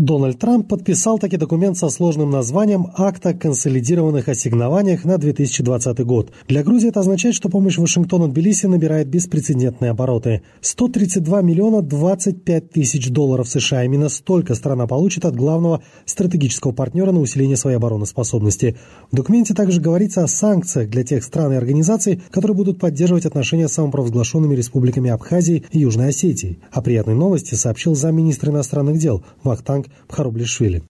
Дональд Трамп подписал таки документ со сложным названием «Акт о консолидированных ассигнованиях на 2020 год». Для Грузии это означает, что помощь Вашингтона Тбилиси набирает беспрецедентные обороты. 132 миллиона 25 тысяч долларов США. Именно столько страна получит от главного стратегического партнера на усиление своей обороноспособности. В документе также говорится о санкциях для тех стран и организаций, которые будут поддерживать отношения с самопровозглашенными республиками Абхазии и Южной Осетии. О приятной новости сообщил замминистра иностранных дел Вахтанг Пхарублишвили.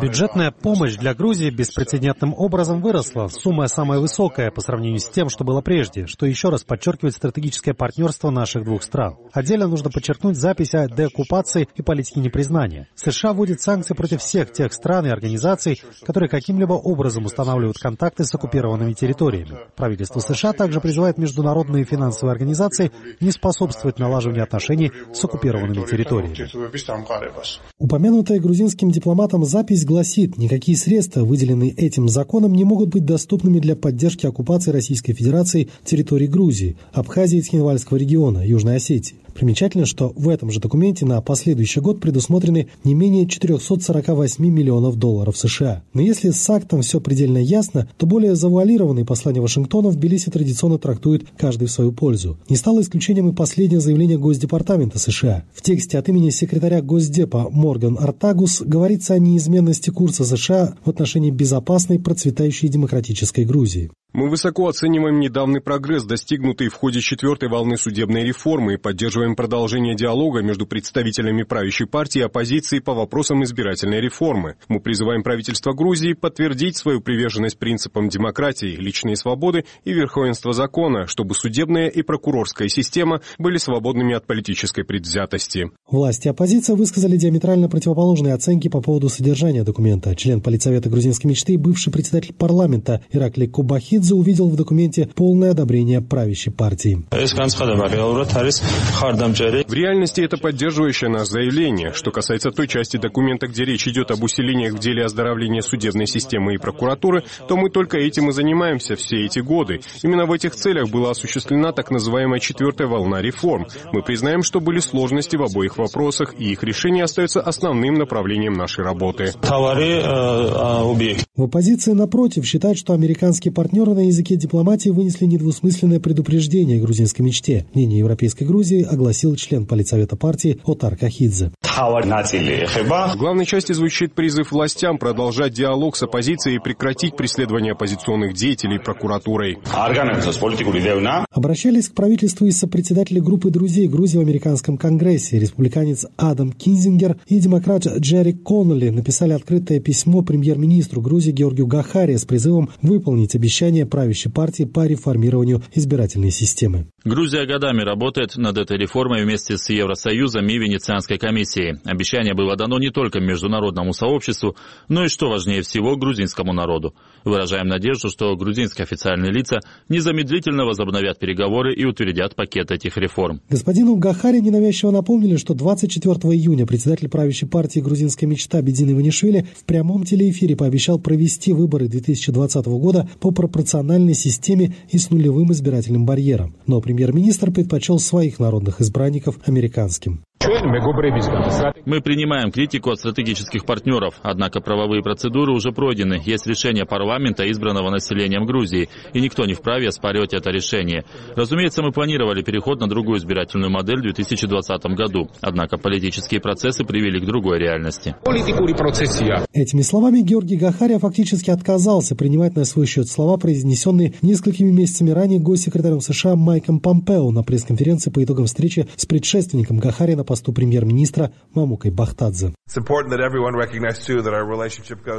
Бюджетная помощь для Грузии беспрецедентным образом выросла. Сумма самая высокая по сравнению с тем, что было прежде, что еще раз подчеркивает стратегическое партнерство наших двух стран. Отдельно нужно подчеркнуть запись о деоккупации и политике непризнания. США вводит санкции против всех тех стран и организаций, которые каким-либо образом устанавливают контакты с оккупированными территориями. Правительство США также призывает международные финансовые организации не способствовать налаживанию отношений с оккупированными территориями. Упомянутая грузинским дипломатом запись гласит, никакие средства, выделенные этим законом, не могут быть доступными для поддержки оккупации Российской Федерации территории Грузии, Абхазии и Цхинвальского региона, Южной Осетии. Примечательно, что в этом же документе на последующий год предусмотрены не менее 448 миллионов долларов США. Но если с актом все предельно ясно, то более завуалированные послания Вашингтона в Тбилиси традиционно трактуют каждый в свою пользу. Не стало исключением и последнее заявление Госдепартамента США. В тексте от имени секретаря Госдепа Морган Артагус говорится о неизменности курса США в отношении безопасной, процветающей демократической Грузии. Мы высоко оцениваем недавний прогресс, достигнутый в ходе четвертой волны судебной реформы, и поддерживаем продолжение диалога между представителями правящей партии и оппозиции по вопросам избирательной реформы. Мы призываем правительство Грузии подтвердить свою приверженность принципам демократии, личной свободы и верховенства закона, чтобы судебная и прокурорская система были свободными от политической предвзятости. Власти и оппозиция высказали диаметрально противоположные оценки по поводу содержания документа. Член политсовета грузинской мечты, бывший председатель парламента Иракли Кубахидзе увидел в документе полное одобрение правящей партии. В реальности это поддерживающее нас заявление. Что касается той части документа, где речь идет об усилениях в деле оздоровления судебной системы и прокуратуры, то мы только этим и занимаемся все эти годы. Именно в этих целях была осуществлена так называемая четвертая волна реформ. Мы признаем, что были сложности в обоих вопросах, и их решение остается основным направлением нашей работы. В оппозиции, напротив, считают, что американские партнеры на языке дипломатии вынесли недвусмысленное предупреждение грузинской мечте. Мнение Европейской Грузии огласил член политсовета партии Отар Кахидзе. В главной части звучит призыв властям продолжать диалог с оппозицией и прекратить преследование оппозиционных деятелей прокуратурой. Обращались к правительству и сопредседатели группы друзей Грузии в американском конгрессе. Республиканец Адам Кинзингер и демократ Джерри Коннелли написали открытое письмо премьер-министру Грузии Георгию Гахаре с призывом выполнить обещание правящей партии по реформированию избирательной системы. Грузия годами работает над этой реформой вместе с Евросоюзом и Венецианской комиссией. Обещание было дано не только международному сообществу, но и, что важнее всего, грузинскому народу. Выражаем надежду, что грузинские официальные лица незамедлительно возобновят переговоры и утвердят пакет этих реформ. Господину Гахаре ненавязчиво напомнили, что 24 июня председатель правящей партии «Грузинская мечта» Бедин Иванишвили в прямом телеэфире пообещал провести выборы 2020 года по пропорциональной системе и с нулевым избирательным барьером. Но премьер-министр предпочел своих народных избранников американским. Мы принимаем критику от стратегических партнеров, однако правовые процедуры уже пройдены. Есть решение парламента, избранного населением Грузии, и никто не вправе оспаривать это решение. Разумеется, мы планировали переход на другую избирательную модель в 2020 году, однако политические процессы привели к другой реальности. Этими словами Георгий Гахария фактически отказался принимать на свой счет слова, произнесенные несколькими месяцами ранее госсекретарем США Майком Помпео на пресс-конференции по итогам встречи с предшественником Гахария на посту премьер-министра Мамукой Бахтадзе.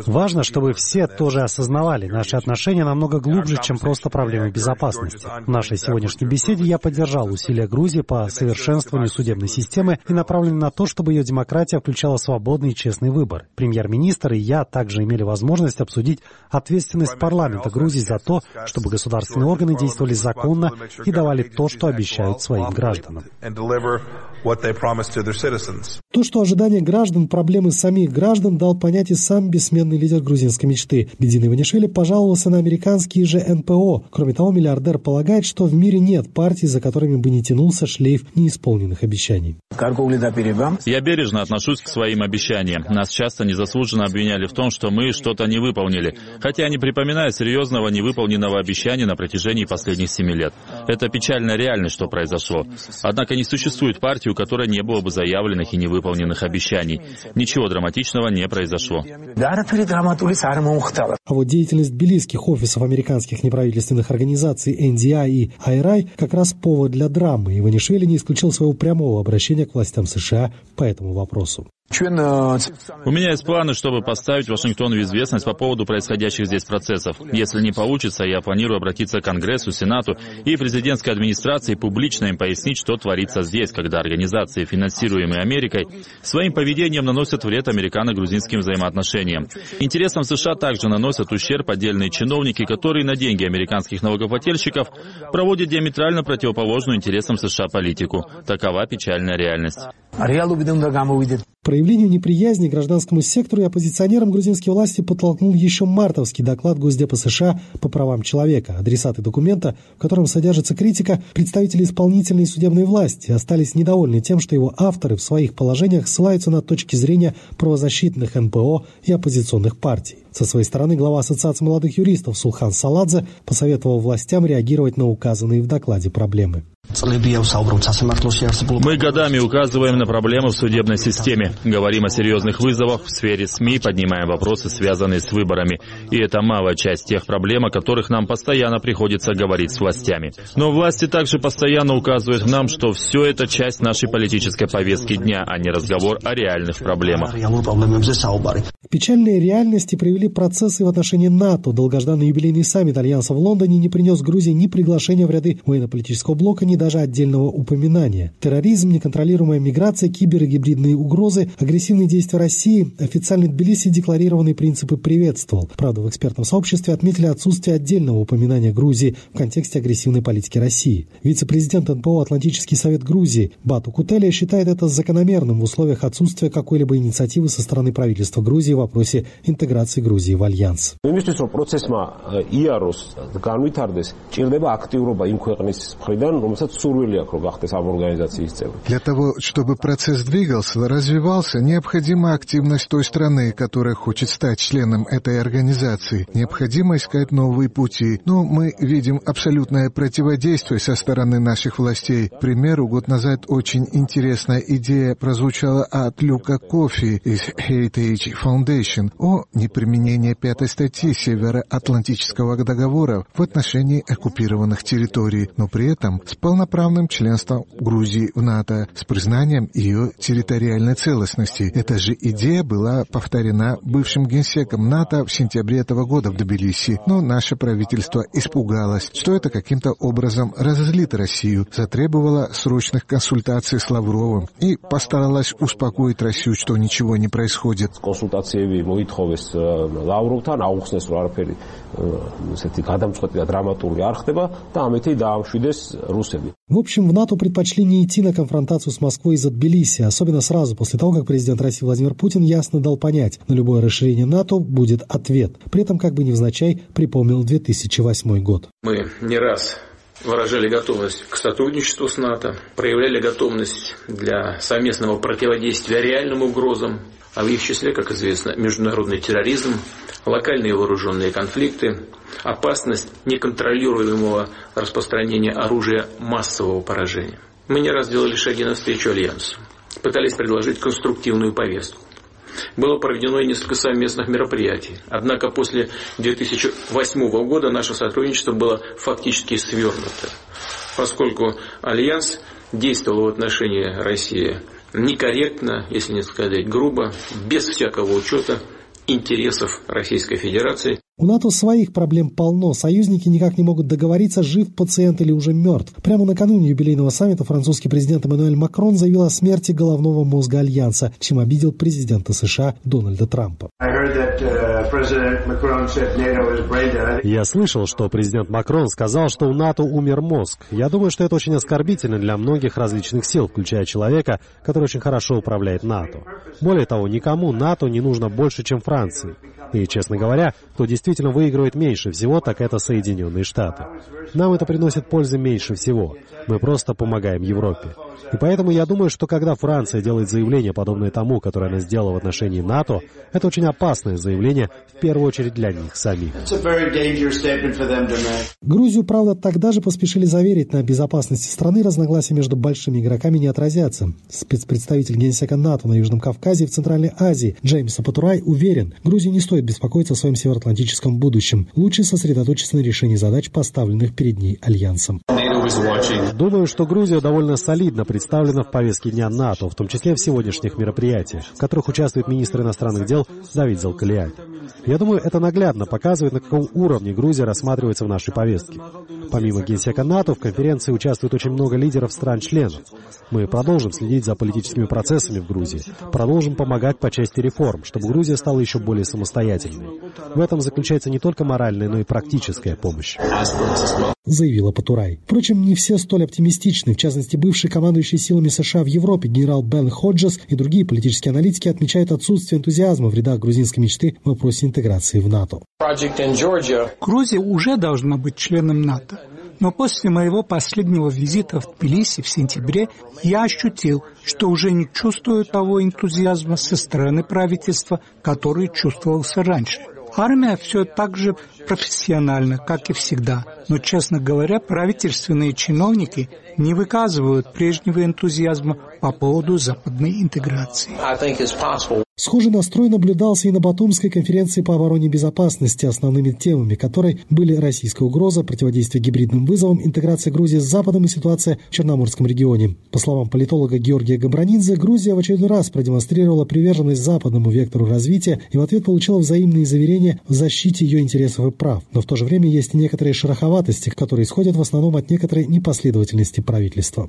Важно, чтобы все тоже осознавали, наши отношения намного глубже, чем просто проблемы безопасности. В нашей сегодняшней беседе я поддержал усилия Грузии по совершенствованию судебной системы и направлен на то, чтобы ее демократия включала свободный и честный выбор. Премьер-министр и я также имели возможность обсудить ответственность парламента Грузии за то, чтобы государственные органы действовали законно и давали то, что обещают своим гражданам. То, что ожидания граждан, проблемы самих граждан, дал понять и сам бессменный лидер грузинской мечты. Бедин Иванишвили пожаловался на американские же НПО. Кроме того, миллиардер полагает, что в мире нет партий, за которыми бы не тянулся шлейф неисполненных обещаний. Я бережно отношусь к своим обещаниям. Нас часто незаслуженно обвиняли в том, что мы что-то не выполнили, хотя не припоминаю серьезного невыполненного обещания на протяжении последних семи лет. Это печальная реальность, что произошло. Однако не существует партии, у которой не было бы заявленных и невыполненных обещаний. Ничего драматичного не произошло. А вот деятельность тбилисских офисов американских неправительственных организаций NDI и IRI как раз повод для драмы. Иванишвили не исключил своего прямого обращения к властям США по этому вопросу. У меня есть планы, чтобы поставить Вашингтон в известность по поводу происходящих здесь процессов. Если не получится, я планирую обратиться к Конгрессу, Сенату и президентской администрации публично им пояснить, что творится здесь, когда организации, финансируемые Америкой, своим поведением наносят вред американо-грузинским взаимоотношениям. Интересам США также наносят ущерб отдельные чиновники, которые на деньги американских налогоплательщиков проводят диаметрально противоположную интересам США политику. Такова печальная реальность. Проявлению неприязни гражданскому сектору и оппозиционерам грузинские власти подтолкнул еще мартовский доклад Госдепа США по правам человека. Адресаты документа, в котором содержится критика, представители исполнительной и судебной власти остались недовольны тем, что его авторы в своих положениях ссылаются на точки зрения правозащитных НПО и оппозиционных партий. Со своей стороны глава Ассоциации молодых юристов Сулхан Саладзе посоветовал властям реагировать на указанные в докладе проблемы. Мы годами указываем на проблемы в судебной системе, говорим о серьезных вызовах в сфере СМИ, поднимаем вопросы, связанные с выборами. И это малая часть тех проблем, о которых нам постоянно приходится говорить с властями. Но власти также постоянно указывают нам, что все это часть нашей политической повестки дня, а не разговор о реальных проблемах. К печальной реальности привели процессы в отношении НАТО. Долгожданный юбилейный саммит Альянса в Лондоне не принес Грузии ни приглашения в ряды военно-политического блока, ни даже отдельного упоминания. Терроризм, неконтролируемая миграция, кибер и гибридные угрозы, агрессивные действия России, официальный Тбилиси декларированные принципы приветствовал. Правда, в экспертном сообществе отметили отсутствие отдельного упоминания Грузии в контексте агрессивной политики России. Вице-президент НПО «Атлантический совет Грузии» Бату Кутелия считает это закономерным в условиях отсутствия какой-либо инициативы со стороны правительства Грузии в вопросе интеграции Грузии в Альянс. Для того, чтобы процесс двигался, развивался, необходима активность той страны, которая хочет стать членом этой организации. Необходимо искать новые пути. Но мы видим абсолютное противодействие со стороны наших властей. К примеру, год назад очень интересная идея прозвучала от Люка Кофи из Heritage Foundation о неприменении пятой статьи Североатлантического договора в отношении оккупированных территорий, но при этом с полноправным членством Грузии в НАТО, с признанием ее территориальной целостности. Эта же идея была повторена бывшим генсеком НАТО в сентябре этого года в Тбилиси, но наше правительство испугалось, что это каким-то образом разозлит Россию, затребовало срочных консультаций с Лавровым и постаралась успокоить Россию, что ничего не происходит. კონსულტაციები მოითხოვეს ლავროვთან, აუხსნეს რომ არაფერი ესეთი გადამწყვეტი და დრამატული არ ხდება და ამეთი დაამშვიდეს Тбилисами. В общем, в НАТО предпочли не идти на конфронтацию с Москвой из-за Тбилиси, особенно сразу после того, как президент России Владимир Путин ясно дал понять, на любое расширение НАТО будет ответ. При этом, как бы невзначай, припомнил 2008 год. Мы не раз выражали готовность к сотрудничеству с НАТО, проявляли готовность для совместного противодействия реальным угрозам, а в их числе, как известно, международный терроризм, локальные вооруженные конфликты, опасность неконтролируемого распространения оружия массового поражения. Мы не раз делали шаги навстречу Альянсу, пытались предложить конструктивную повестку. Было проведено и несколько совместных мероприятий. Однако после 2008 года наше сотрудничество было фактически свернуто, поскольку Альянс действовал в отношении России некорректно, если не сказать грубо, без всякого учета интересов Российской Федерации. У НАТО своих проблем полно. Союзники никак не могут договориться, жив пациент или уже мертв. Прямо накануне юбилейного саммита французский президент Эммануэль Макрон заявил о смерти головного мозга Альянса, чем обидел президента США Дональда Трампа. Я слышал, что президент Макрон сказал, что у НАТО умер мозг. Я думаю, что это очень оскорбительно для многих различных сил, включая человека, который очень хорошо управляет НАТО. Более того, никому НАТО не нужно больше, чем Франции. И, честно говоря, кто действительно выигрывает меньше всего, так это Соединенные Штаты. Нам это приносит пользы меньше всего. Мы просто помогаем Европе. И поэтому я думаю, что когда Франция делает заявление, подобное тому, которое она сделала в отношении НАТО, это очень опасное заявление, в первую очередь для них самих. Грузию, правда, тогда же поспешили заверить, на безопасности страны разногласия между большими игроками не отразятся. Спецпредставитель Генсека НАТО на Южном Кавказе и в Центральной Азии Джеймс Апатурай уверен, Грузии не стоит беспокоиться о своем североатлантическом будущем. Лучше сосредоточиться на решении задач, поставленных перед ней Альянсом. Думаю, что Грузия довольно солидно представлена в повестке дня НАТО, в том числе в сегодняшних мероприятиях, в которых участвует министр иностранных дел Давид Залкалиай. Я думаю, это наглядно показывает, на каком уровне Грузия рассматривается в нашей повестке. Помимо генсека НАТО, в конференции участвует очень много лидеров стран-членов. Мы продолжим следить за политическими процессами в Грузии, продолжим помогать по части реформ, чтобы Грузия стала еще более самостоятельной. В этом заключается не только моральная, но и практическая помощь. Заявила Патурай. Впрочем, не все столь оптимистичны. В частности, бывший командующий силами США в Европе генерал Бен Ходжес и другие политические аналитики отмечают отсутствие энтузиазма в рядах грузинской мечты в вопросе интеграции в НАТО. Грузия уже должна быть членом НАТО. Но после моего последнего визита в Тбилиси в сентябре я ощутил, что уже не чувствую того энтузиазма со стороны правительства, который чувствовался раньше. Армия все так же профессиональна, как и всегда. Но, честно говоря, правительственные чиновники не выказывают прежнего энтузиазма по поводу западной интеграции. Схожий настрой наблюдался и на Батумской конференции по обороне безопасности, основными темами которой были российская угроза, противодействие гибридным вызовам, интеграция Грузии с Западом и ситуация в Черноморском регионе. По словам политолога Георгия Габранидзе, Грузия в очередной раз продемонстрировала приверженность западному вектору развития и в ответ получила взаимные заверения в защите ее интересов и прав. Но в то же время есть и некоторые шероховатости, которые исходят в основном от некоторой непоследовательности правительства.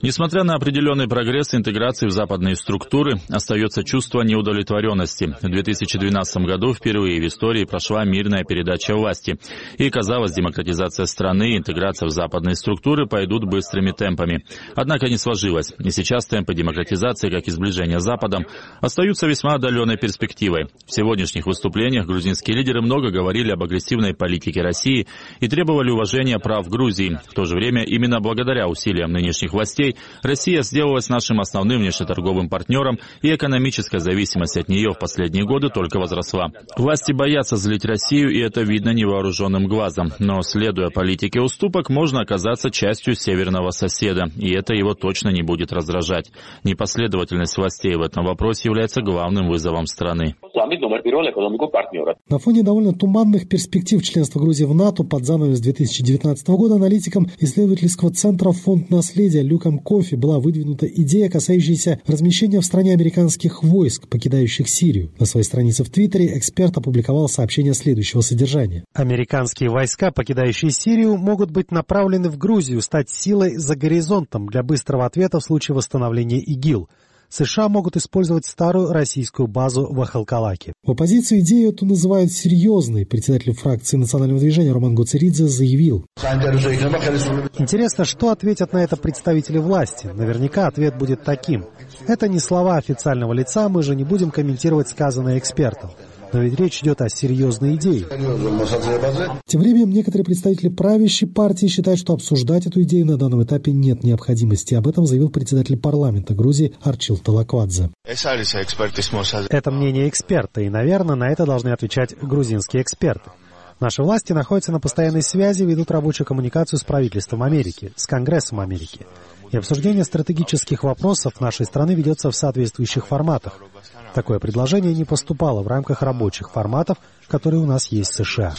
Несмотря на определенный прогресс интеграции в западные структуры, остается чувство неудовлетворенности. В 2012 году впервые в истории прошла мирная передача власти. И, казалось, демократизация страны и интеграция в западные структуры пойдут быстрыми темпами. Однако не сложилось. И сейчас темпы демократизации, как и сближения с Западом, остаются весьма отдаленной перспективой. В сегодняшних выступлениях грузинские лидеры много говорили об агрессивной политике России и требовали уважения прав Грузии. В то же время именно благодаря усилиям нынешних властей Россия сделалась нашим основным внешнеторговым партнером, и экономическая зависимость от нее в последние годы только возросла. Власти боятся злить Россию, и это видно невооруженным глазом. Но, следуя политике уступок, можно оказаться частью северного соседа, и это его точно не будет раздражать. Непоследовательность властей в этом вопросе является главным вызовом страны. На фоне довольно туманных перспектив членства Грузии в НАТО под занавес 2019 года аналитикам исследовательского центра «Фонд наследия» Люком Кофи была выдвинута идея, касающаяся размещения в стране американских войск, покидающих Сирию. На своей странице в Твиттере эксперт опубликовал сообщение следующего содержания. Американские войска, покидающие Сирию, могут быть направлены в Грузию, стать силой за горизонтом для быстрого ответа в случае восстановления ИГИЛ – США могут использовать старую российскую базу в Ахалкалаке. В оппозицию идею эту называют серьезной. Председатель фракции национального движения Роман Гуцеридзе заявил. Интересно, что ответят на это представители власти? Наверняка ответ будет таким. Это не слова официального лица, мы же не будем комментировать сказанное экспертом. Но ведь речь идет о серьезной идее. Тем временем некоторые представители правящей партии считают, что обсуждать эту идею на данном этапе нет необходимости. Об этом заявил председатель парламента Грузии Арчил Талаквадзе. Это мнение эксперта, и, наверное, на это должны отвечать грузинские эксперты. Наши власти находятся на постоянной связи, ведут рабочую коммуникацию с правительством Америки, с Конгрессом Америки. И обсуждение стратегических вопросов нашей страны ведется в соответствующих форматах. Такое предложение не поступало в рамках рабочих форматов, которые у нас есть в США.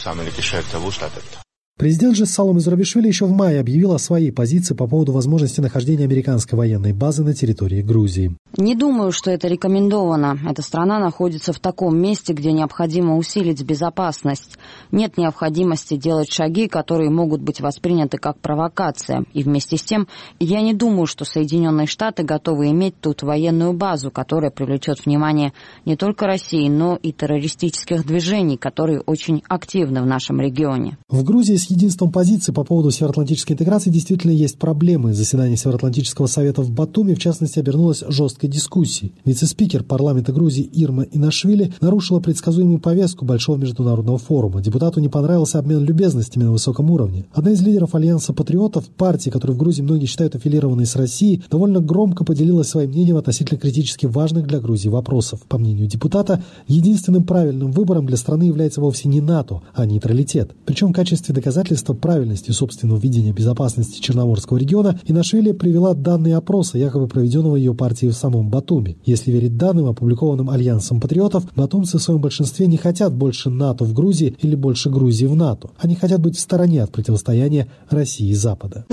Президент же Салом Израбишвили еще в мае объявил о своей позиции по поводу возможности нахождения американской военной базы на территории Грузии. Не думаю, что это рекомендовано. Эта страна находится в таком месте, где необходимо усилить безопасность. Нет необходимости делать шаги, которые могут быть восприняты как провокация. И вместе с тем, я не думаю, что Соединенные Штаты готовы иметь тут военную базу, которая привлечет внимание не только России, но и террористических движений, которые очень активны в нашем регионе. В Грузии с единством позиций по поводу североатлантической интеграции действительно есть проблемы. Заседание Североатлантического совета в Батуми, в частности, обернулось жесткой дискуссией. Вице-спикер парламента Грузии Ирма Инашвили нарушила предсказуемую повестку Большого международного форума. Депутату не понравился обмен любезностями на высоком уровне. Одна из лидеров Альянса патриотов, партии, которую в Грузии многие считают аффилированной с Россией, довольно громко поделилась своим мнением относительно критически важных для Грузии вопросов. По мнению депутата, единственным правильным выбором для страны является вовсе не НАТО, а нейтралитет. Причем в качестве доказательства доказательства правильности собственного видения безопасности Черноморского региона, Инашвили привела данные опроса, якобы проведенного ее партией в самом Батуми. Если верить данным, опубликованным Альянсом патриотов, батумцы в своем большинстве не хотят больше НАТО в Грузии или больше Грузии в НАТО. Они хотят быть в стороне от противостояния России и Запада.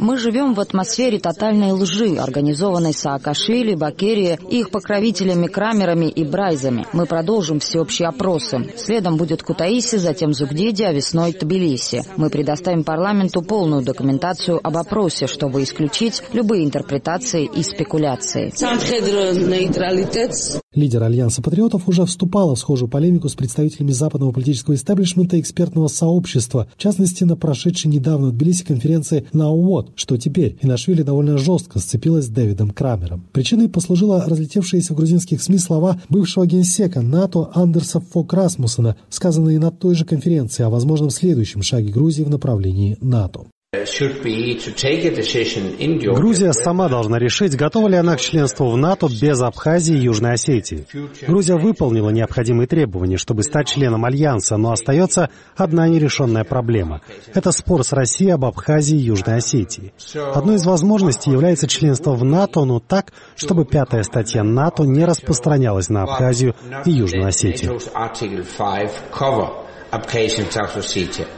Мы живем в атмосфере тотальной лжи, организованной Саакашвили, Бакерия и их покровителями Крамерами и Брайзами. Мы продолжим всеобщие опросы. Следом будет Кутаиси, затем Зугдиди, а весной Тбилиси. Мы предоставим парламенту полную документацию об опросе, чтобы исключить любые интерпретации и спекуляции. Лидер Альянса патриотов уже вступала в схожую полемику с представителями западного политического истеблишмента и экспертного сообщества, в частности, на прошедшей недавно в Тбилиси конференции «Now What», что теперь Инашвили довольно жестко сцепилась с Дэвидом Крамером. Причиной послужила разлетевшиеся в грузинских СМИ слова бывшего генсека НАТО Андерса Фок Расмуссена, сказанные на той же конференции о возможном следующем шаге Грузии в направлении НАТО. Грузия сама должна решить, готова ли она к членству в НАТО без Абхазии и Южной Осетии. Грузия выполнила необходимые требования, чтобы стать членом Альянса, но остается одна нерешенная проблема. Это спор с Россией об Абхазии и Южной Осетии. Одной из возможностей является членство в НАТО, но так, чтобы пятая статья НАТО не распространялась на Абхазию и Южную Осетию. application of procedure.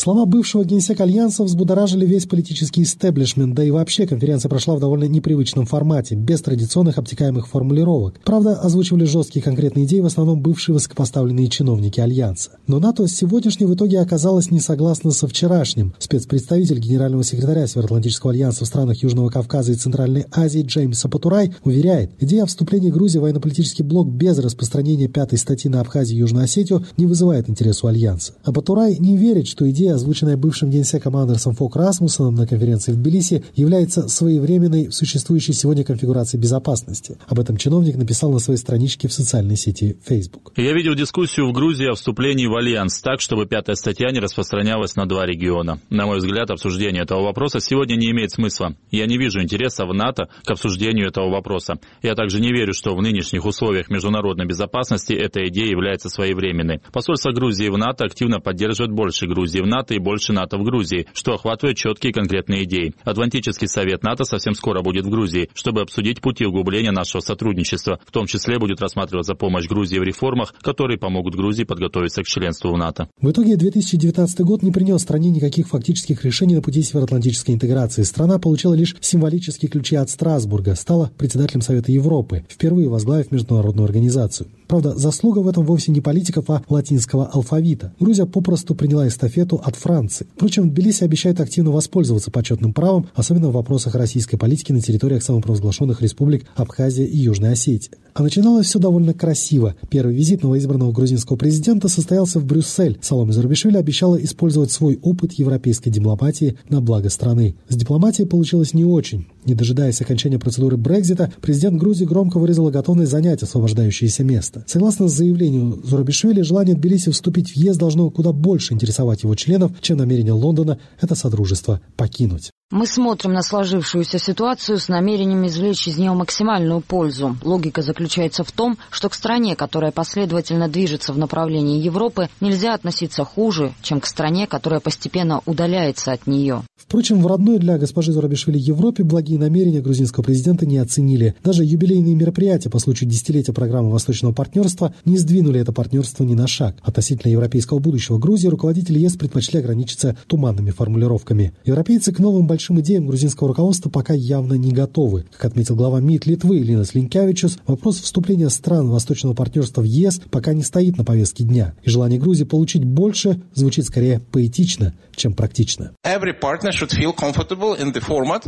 Слова бывшего генсека Альянса взбудоражили весь политический истеблишмент, да и вообще конференция прошла в довольно непривычном формате, без традиционных обтекаемых формулировок. Правда, озвучивали жесткие конкретные идеи в основном бывшие высокопоставленные чиновники Альянса. Но НАТО сегодняшней в итоге оказалось не согласно со вчерашним. Спецпредставитель генерального секретаря Североатлантического альянса в странах Южного Кавказа и Центральной Азии Джеймс Апатурай уверяет, идея о вступлении Грузии в военно-политический блок без распространения пятой статьи на Абхазию и Южную Осетию не вызывает интереса у Альянса. Апатурай не верит, что идея идея, озвученная бывшим генсеком Андерсом Фог Расмуссеном на конференции в Тбилиси, является своевременной в существующей сегодня конфигурации безопасности. Об этом чиновник написал на своей страничке в социальной сети Facebook. Я видел дискуссию в Грузии о вступлении в Альянс так, чтобы пятая статья не распространялась на два региона. На мой взгляд, обсуждение этого вопроса сегодня не имеет смысла. Я не вижу интереса в НАТО к обсуждению этого вопроса. Я также не верю, что в нынешних условиях международной безопасности эта идея является своевременной. Посольство Грузии в НАТО активно поддерживает больше Грузии в НАТО, и больше НАТО в Грузии, что охватывает четкие конкретные идеи. Атлантический совет НАТО совсем скоро будет в Грузии, чтобы обсудить пути углубления нашего сотрудничества. В том числе будет рассматриваться помощь Грузии в реформах, которые помогут Грузии подготовиться к членству в НАТО. В итоге 2019 год не принес стране никаких фактических решений на пути североатлантической интеграции. Страна получила лишь символические ключи от Страсбурга, стала председателем Совета Европы, впервые возглавив международную организацию. Правда, заслуга в этом вовсе не политиков, а латинского алфавита. Грузия попросту приняла эстафету от Франции. Впрочем, Тбилиси обещает активно воспользоваться почетным правом, особенно в вопросах российской политики на территориях самопровозглашенных республик Абхазия и Южная Осетия. А начиналось все довольно красиво. Первый визит новоизбранного грузинского президента состоялся в Брюссель. Саломе Зарубишвили обещала использовать свой опыт европейской дипломатии на благо страны. С дипломатией получилось не очень. Не дожидаясь окончания процедуры Брекзита, президент Грузии громко выразила готовность занять освобождающееся место. Согласно заявлению Зурабишвили, желание Тбилиси вступить в ЕС должно куда больше интересовать его членов, чем намерение Лондона это содружество покинуть. Мы смотрим на сложившуюся ситуацию с намерением извлечь из нее максимальную пользу. Логика заключается в том, что к стране, которая последовательно движется в направлении Европы, нельзя относиться хуже, чем к стране, которая постепенно удаляется от нее. Впрочем, в родной для госпожи Зурабишвили Европе благие благие намерения грузинского президента не оценили. Даже юбилейные мероприятия по случаю десятилетия программы Восточного партнерства не сдвинули это партнерство ни на шаг. Относительно европейского будущего Грузии руководители ЕС предпочли ограничиться туманными формулировками. Европейцы к новым большим идеям грузинского руководства пока явно не готовы. Как отметил глава МИД Литвы Линас Линкявичус, вопрос вступления стран Восточного партнерства в ЕС пока не стоит на повестке дня. И желание Грузии получить больше звучит скорее поэтично, чем практично.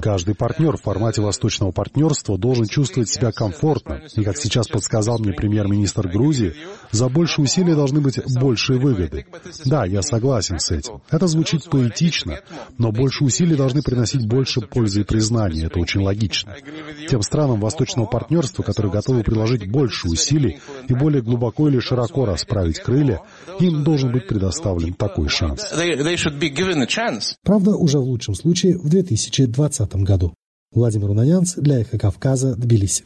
Каждый партнер в формате Восточного партнерства должен чувствовать себя комфортно. И, как сейчас подсказал мне премьер-министр Грузии, за большие усилия должны быть большие выгоды. Да, я согласен с этим. Это звучит поэтично, но больше усилий должны приносить больше пользы и признания. Это очень логично. Тем странам Восточного партнерства, которые готовы приложить больше усилий и более глубоко или широко расправить крылья, им должен быть предоставлен такой шанс. Правда, уже в лучшем случае в 2020 году. Владимир Унанянц для «Эхо Кавказа», Тбилиси.